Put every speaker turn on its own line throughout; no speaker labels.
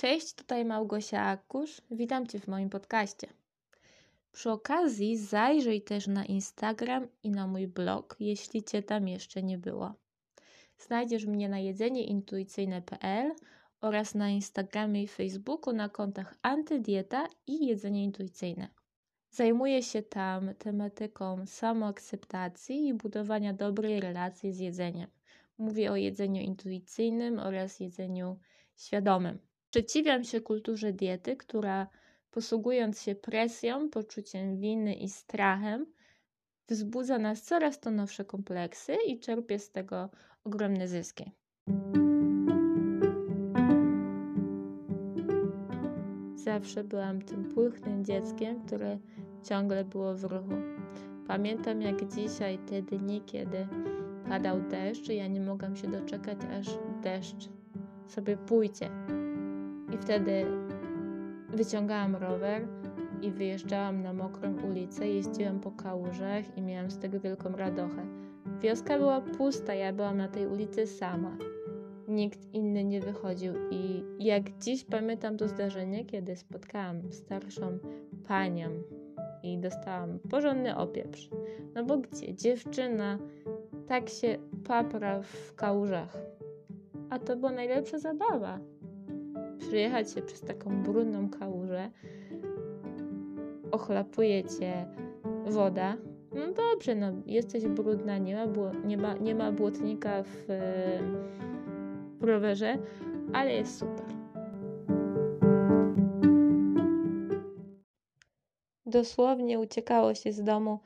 Cześć, tutaj Małgosia Akusz. Witam Cię w moim podcaście. Przy okazji zajrzyj też na Instagram i na mój blog, jeśli Cię tam jeszcze nie było. Znajdziesz mnie na jedzenieintuicyjne.pl oraz na Instagramie i Facebooku na kontach Antydieta i Jedzenie Intuicyjne. Zajmuję się tam tematyką samoakceptacji i budowania dobrej relacji z jedzeniem. Mówię o jedzeniu intuicyjnym oraz jedzeniu świadomym. Sprzeciwiam się kulturze diety, która posługując się presją, poczuciem winy i strachem, wzbudza nas coraz to nowsze kompleksy i czerpie z tego ogromne zyski. Zawsze byłam tym pulchnym dzieckiem, które ciągle było w ruchu. Pamiętam jak dzisiaj te dni, kiedy padał deszcz i ja nie mogłam się doczekać, aż deszcz sobie pójdzie. Wtedy wyciągałam rower i wyjeżdżałam na mokrą ulicę, jeździłam po kałużach i miałam z tego wielką radochę. Wioska była pusta, ja byłam na tej ulicy sama. Nikt inny nie wychodził i jak dziś pamiętam to zdarzenie, kiedy spotkałam starszą panią i dostałam porządny opieprz. No bo gdzie? Dziewczyna tak się papra w kałużach. A to była najlepsza zabawa. Przyjechać się przez taką brudną kałużę, ochlapuje cię woda. No dobrze, no jesteś brudna, nie ma, było, nie ma, nie ma błotnika w, w rowerze, ale jest super. Dosłownie uciekało się z domu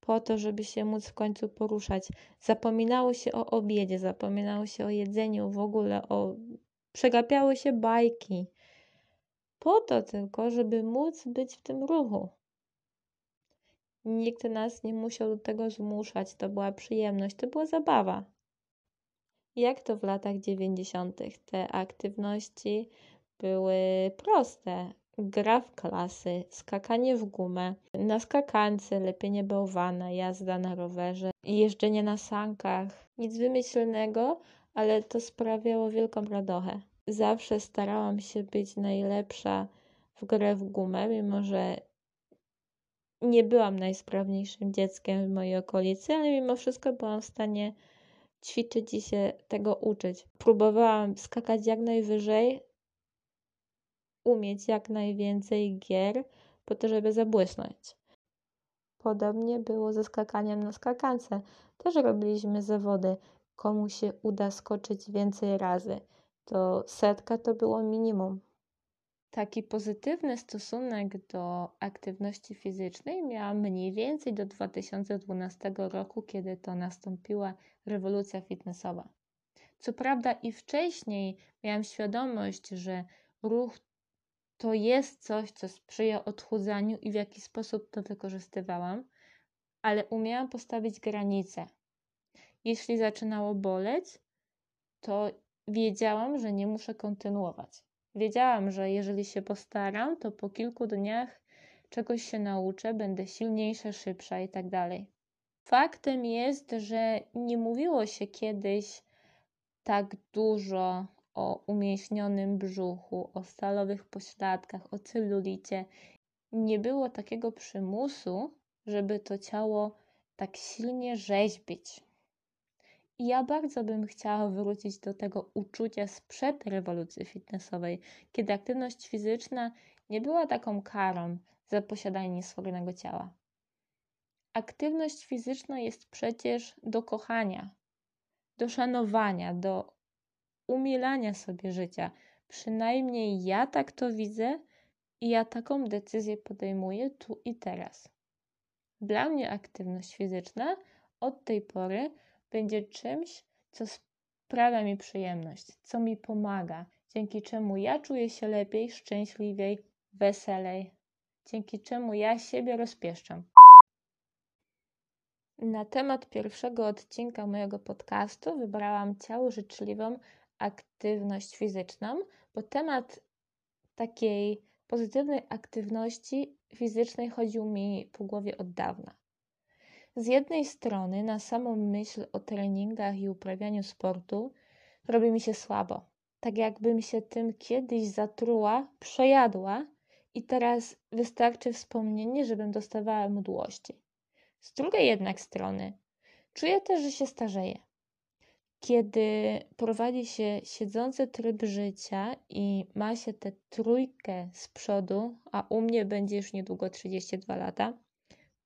po to, żeby się móc w końcu poruszać. Zapominało się o obiedzie, zapominało się o jedzeniu, w ogóle o. Przegapiały się bajki. Po to tylko, żeby móc być w tym ruchu. Nikt nas nie musiał do tego zmuszać. To była przyjemność, to była zabawa. Jak to w latach 90. te aktywności były proste gra w klasy, skakanie w gumę, na skakance, lepienie bałwana, jazda na rowerze, jeżdżenie na sankach. Nic wymyślnego, ale to sprawiało wielką radochę. Zawsze starałam się być najlepsza w grę w gumę, mimo że nie byłam najsprawniejszym dzieckiem w mojej okolicy, ale mimo wszystko byłam w stanie ćwiczyć i się tego uczyć. Próbowałam skakać jak najwyżej, umieć jak najwięcej gier po to, żeby zabłysnąć. Podobnie było ze skakaniem na skakance. Też robiliśmy zawody. Komu się uda skoczyć więcej razy, to setka to było minimum. Taki pozytywny stosunek do aktywności fizycznej miałam mniej więcej do 2012 roku, kiedy to nastąpiła rewolucja fitnessowa. Co prawda i wcześniej miałam świadomość, że ruch to jest coś, co sprzyja odchudzaniu i w jaki sposób to wykorzystywałam, ale umiałam postawić granice. Jeśli zaczynało boleć, to wiedziałam, że nie muszę kontynuować. Wiedziałam, że jeżeli się postaram, to po kilku dniach czegoś się nauczę, będę silniejsza, szybsza i tak dalej. Faktem jest, że nie mówiło się kiedyś tak dużo o umięśnionym brzuchu, o stalowych pośladkach, o celulicie. Nie było takiego przymusu, żeby to ciało tak silnie rzeźbić. Ja bardzo bym chciała wrócić do tego uczucia sprzed rewolucji fitnessowej, kiedy aktywność fizyczna nie była taką karą za posiadanie niesfornego ciała. Aktywność fizyczna jest przecież do kochania, do szanowania, do umilania sobie życia. Przynajmniej ja tak to widzę i ja taką decyzję podejmuję tu i teraz. Dla mnie aktywność fizyczna od tej pory będzie czymś, co sprawia mi przyjemność, co mi pomaga, dzięki czemu ja czuję się lepiej, szczęśliwiej, weselej, dzięki czemu ja siebie rozpieszczam. Na temat pierwszego odcinka mojego podcastu wybrałam ciało życzliwą aktywność fizyczną, bo temat takiej pozytywnej aktywności fizycznej chodził mi po głowie od dawna. Z jednej strony, na samą myśl o treningach i uprawianiu sportu robi mi się słabo. tak jakbym się tym kiedyś zatruła, przejadła i teraz wystarczy wspomnienie, żebym dostawała mdłości. Z drugiej jednak strony, czuję też, że się starzeję. Kiedy prowadzi się siedzący tryb życia i ma się tę trójkę z przodu, a u mnie będzie już niedługo 32 lata,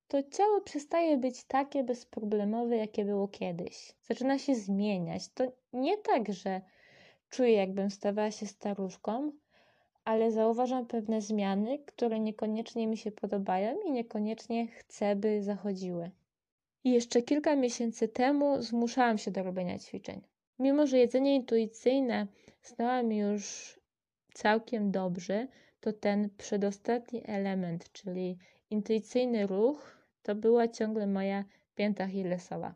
to ciało przestaje być takie bezproblemowe, jakie było kiedyś. Zaczyna się zmieniać. To nie tak, że czuję, jakbym stawała się staruszką, ale zauważam pewne zmiany, które niekoniecznie mi się podobają i niekoniecznie chcę, by zachodziły. I jeszcze kilka miesięcy temu zmuszałam się do robienia ćwiczeń. Mimo, że jedzenie intuicyjne znałam już całkiem dobrze, to ten przedostatni element, czyli intuicyjny ruch, to była ciągle moja pięta Achillesowa.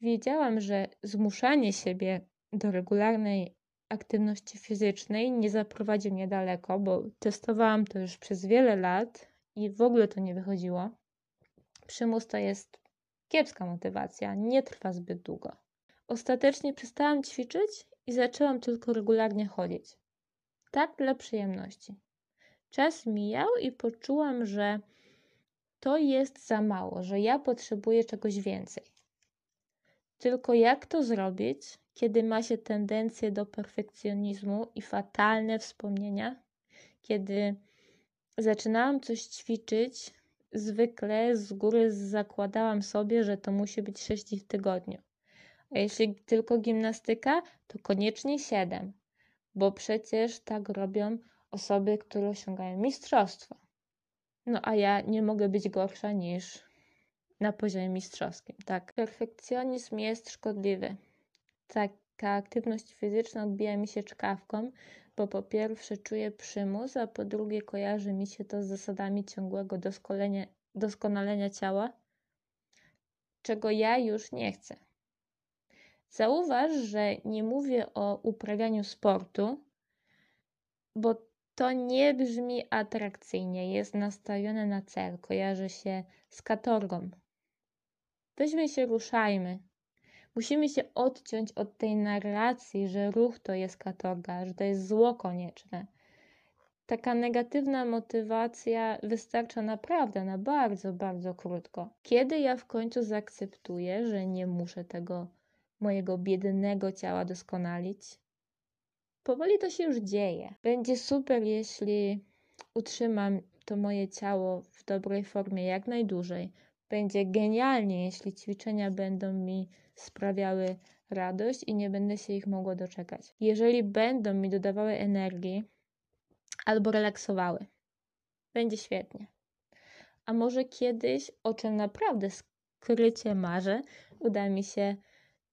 Wiedziałam, że zmuszanie siebie do regularnej aktywności fizycznej nie zaprowadzi mnie daleko, bo testowałam to już przez wiele lat i w ogóle to nie wychodziło. Przymus to jest kiepska motywacja, nie trwa zbyt długo. Ostatecznie przestałam ćwiczyć i zaczęłam tylko regularnie chodzić. Tak dla przyjemności. Czas mijał i poczułam, że to jest za mało, że ja potrzebuję czegoś więcej. Tylko jak to zrobić, kiedy ma się tendencję do perfekcjonizmu i fatalne wspomnienia? Kiedy zaczynałam coś ćwiczyć, zwykle z góry zakładałam sobie, że to musi być 6 dni w tygodniu. A jeśli tylko gimnastyka, to koniecznie 7, bo przecież tak robią osoby, które osiągają mistrzostwo. No a ja nie mogę być gorsza niż na poziomie mistrzowskim. Tak, perfekcjonizm jest szkodliwy. Taka aktywność fizyczna odbija mi się czkawką, bo po pierwsze czuję przymus, a po drugie kojarzy mi się to z zasadami ciągłego doskonalenia ciała, czego ja już nie chcę. Zauważ, że nie mówię o uprawianiu sportu, bo to nie brzmi atrakcyjnie, jest nastawione na cel, kojarzy się z katorgą. Weźmy się, ruszajmy. Musimy się odciąć od tej narracji, że ruch to jest katorga, że to jest zło konieczne. Taka negatywna motywacja wystarcza naprawdę na bardzo, bardzo krótko. Kiedy ja w końcu zaakceptuję, że nie muszę tego mojego biednego ciała doskonalić? Powoli to się już dzieje. Będzie super, jeśli utrzymam to moje ciało w dobrej formie jak najdłużej. Będzie genialnie, jeśli ćwiczenia będą mi sprawiały radość i nie będę się ich mogła doczekać. Jeżeli będą mi dodawały energii albo relaksowały, będzie świetnie. A może kiedyś, o czym naprawdę skrycie marzę, uda mi się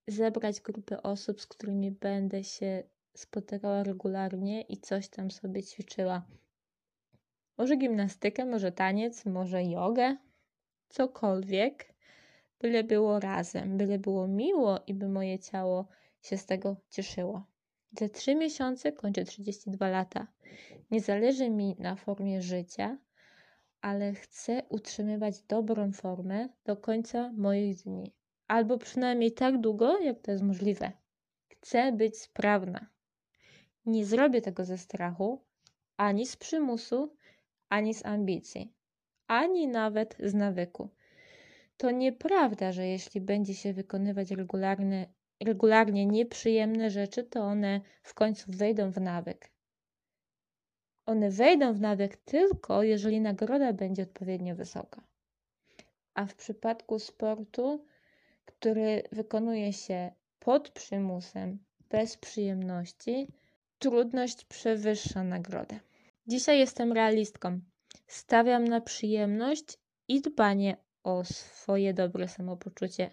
zebrać grupę osób, z którymi będę się spotykała regularnie i coś tam sobie ćwiczyła. Może gimnastykę, może taniec, może jogę, cokolwiek, byle było razem, byle było miło i by moje ciało się z tego cieszyło. Za trzy miesiące kończę 32 lata. Nie zależy mi na formie życia, ale chcę utrzymywać dobrą formę do końca moich dni. Albo przynajmniej tak długo, jak to jest możliwe. Chcę być sprawna. Nie zrobię tego ze strachu, ani z przymusu, ani z ambicji, ani nawet z nawyku. To nieprawda, że jeśli będzie się wykonywać regularne, regularnie nieprzyjemne rzeczy, to one w końcu wejdą w nawyk. One wejdą w nawyk tylko, jeżeli nagroda będzie odpowiednio wysoka. A w przypadku sportu, który wykonuje się pod przymusem, bez przyjemności, trudność przewyższa nagrodę. Dzisiaj jestem realistką. Stawiam na przyjemność i dbanie o swoje dobre samopoczucie.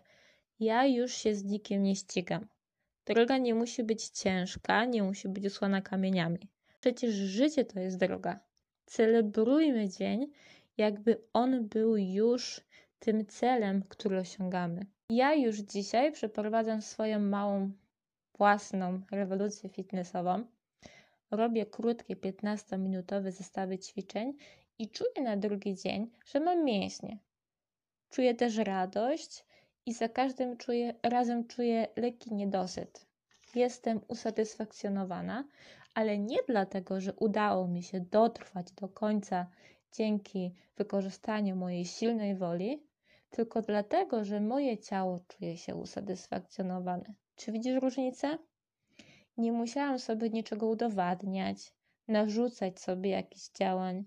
Ja już się z nikim nie ścigam. Droga nie musi być ciężka, nie musi być usłana kamieniami. Przecież życie to jest droga. Celebrujmy dzień, jakby on był już tym celem, który osiągamy. Ja już dzisiaj przeprowadzam swoją małą, własną rewolucję fitnessową. Robię krótkie 15-minutowe zestawy ćwiczeń i czuję na drugi dzień, że mam mięśnie. Czuję też radość i za każdym czuję, razem czuję lekki niedosyt. jestem usatysfakcjonowana, ale nie dlatego, że udało mi się dotrwać do końca dzięki wykorzystaniu mojej silnej woli, tylko dlatego, że moje ciało czuje się usatysfakcjonowane. Czy widzisz różnicę? Nie musiałam sobie niczego udowadniać, narzucać sobie jakichś działań.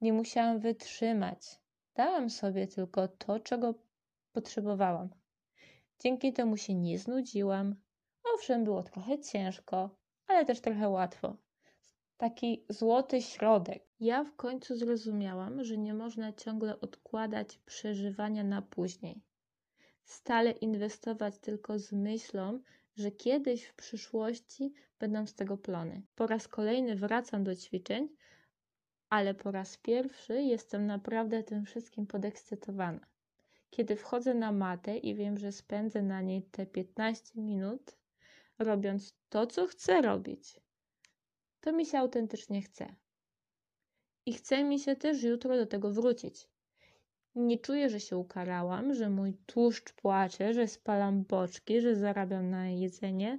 Nie musiałam wytrzymać. Dałam sobie tylko to, czego potrzebowałam. Dzięki temu się nie znudziłam. Owszem, było trochę ciężko, ale też trochę łatwo. Taki złoty środek. Ja w końcu zrozumiałam, że nie można ciągle odkładać przeżywania na później. Stale inwestować tylko z myślą, że kiedyś w przyszłości będą z tego plony. Po raz kolejny wracam do ćwiczeń, ale po raz pierwszy jestem naprawdę tym wszystkim podekscytowana. Kiedy wchodzę na matę i wiem, że spędzę na niej te 15 minut, robiąc to, co chcę robić, to mi się autentycznie chce. I chce mi się też jutro do tego wrócić. Nie czuję, że się ukarałam, że mój tłuszcz płacze, że spalam boczki, że zarabiam na jedzenie.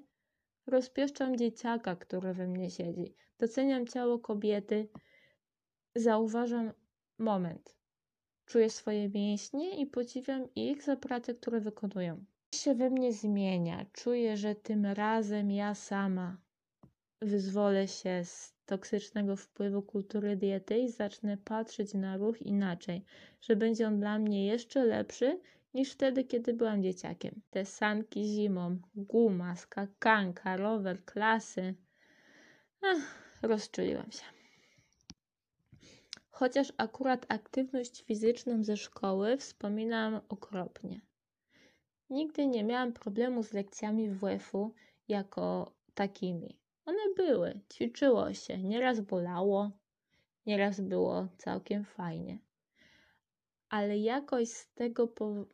Rozpieszczam dzieciaka, który we mnie siedzi. Doceniam ciało kobiety. Zauważam moment. Czuję swoje mięśnie i podziwiam ich za pracę, które wykonują. Coś się we mnie zmienia. Czuję, że tym razem ja sama wyzwolę się z toksycznego wpływu kultury diety i zacznę patrzeć na ruch inaczej, że będzie on dla mnie jeszcze lepszy niż wtedy, kiedy byłam dzieciakiem. Te sanki zimą, guma, skakanka, rower, klasy. Ach, rozczuliłam się. Chociaż akurat aktywność fizyczną ze szkoły wspominam okropnie. Nigdy nie miałam problemu z lekcjami WF-u jako takimi. One były, ćwiczyło się, nieraz bolało, nieraz było całkiem fajnie. Ale jakoś z tego po...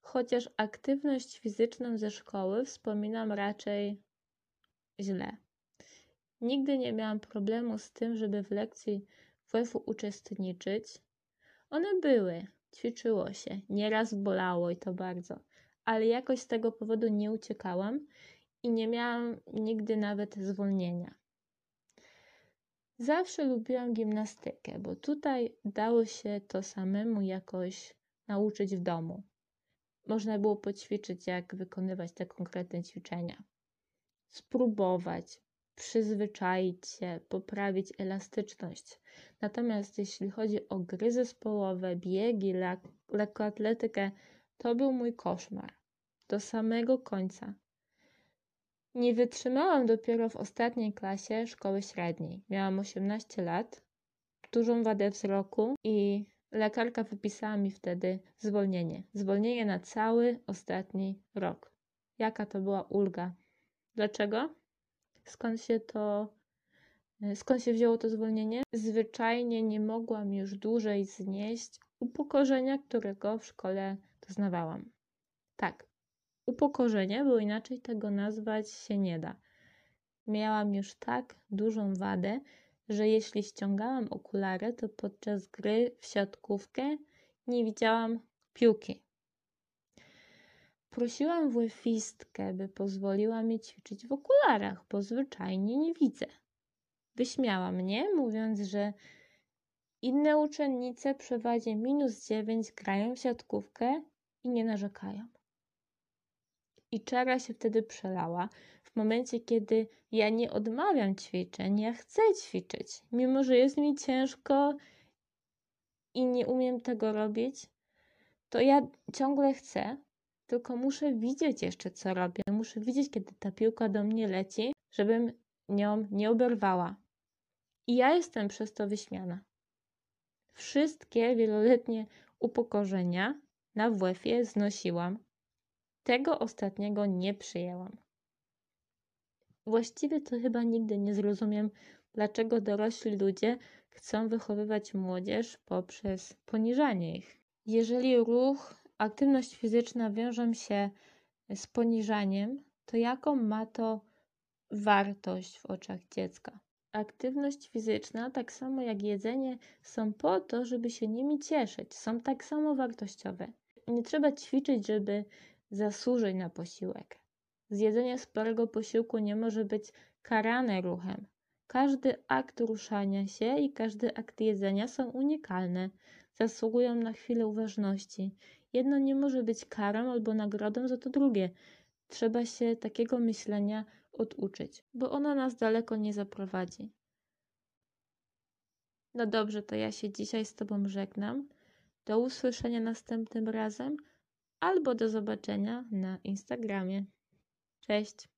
Chociaż aktywność fizyczną ze szkoły wspominam raczej źle. Nigdy nie miałam problemu z tym, żeby w lekcji WF-u uczestniczyć. One były, ćwiczyło się, nieraz bolało i to bardzo ale jakoś z tego powodu nie uciekałam i nie miałam nigdy nawet zwolnienia. Zawsze lubiłam gimnastykę, bo tutaj dało się to samemu jakoś nauczyć w domu. Można było poćwiczyć, jak wykonywać te konkretne ćwiczenia. Spróbować, przyzwyczaić się, poprawić elastyczność. Natomiast jeśli chodzi o gry zespołowe, biegi, lek lekkoatletykę, to był mój koszmar do samego końca. Nie wytrzymałam dopiero w ostatniej klasie szkoły średniej. Miałam 18 lat, dużą wadę wzroku i lekarka wypisała mi wtedy zwolnienie. Zwolnienie na cały ostatni rok. Jaka to była ulga. Dlaczego? Skąd się to skąd się wzięło to zwolnienie? Zwyczajnie nie mogłam już dłużej znieść upokorzenia, którego w szkole doznawałam. Tak, upokorzenie, bo inaczej tego nazwać się nie da. Miałam już tak dużą wadę, że jeśli ściągałam okulary, to podczas gry w siatkówkę nie widziałam piłki. Prosiłam włefistkę, by pozwoliła mi ćwiczyć w okularach, bo zwyczajnie nie widzę. Wyśmiała mnie, mówiąc, że inne uczennice przy wadzie minus 9 grają w siatkówkę i nie narzekają. I czara się wtedy przelała. W momencie, kiedy ja nie odmawiam ćwiczeń, ja chcę ćwiczyć, mimo że jest mi ciężko i nie umiem tego robić, to ja ciągle chcę, tylko muszę widzieć jeszcze, co robię. Muszę widzieć, kiedy ta piłka do mnie leci, żebym nią nie oberwała. I ja jestem przez to wyśmiana. Wszystkie wieloletnie upokorzenia na WF-ie znosiłam tego ostatniego nie przyjęłam. Właściwie to chyba nigdy nie zrozumiem, dlaczego dorośli ludzie chcą wychowywać młodzież poprzez poniżanie ich. Jeżeli ruch, aktywność fizyczna wiążą się z poniżaniem, to jaką ma to wartość w oczach dziecka? Aktywność fizyczna, tak samo jak jedzenie, są po to, żeby się nimi cieszyć. Są tak samo wartościowe. Nie trzeba ćwiczyć, żeby Zasłużyć na posiłek. Zjedzenie sporego posiłku nie może być karane ruchem. Każdy akt ruszania się i każdy akt jedzenia są unikalne, zasługują na chwilę uważności. Jedno nie może być karą albo nagrodą za to drugie. Trzeba się takiego myślenia oduczyć, bo ono nas daleko nie zaprowadzi. No dobrze, to ja się dzisiaj z Tobą żegnam. Do usłyszenia następnym razem albo do zobaczenia na Instagramie. Cześć!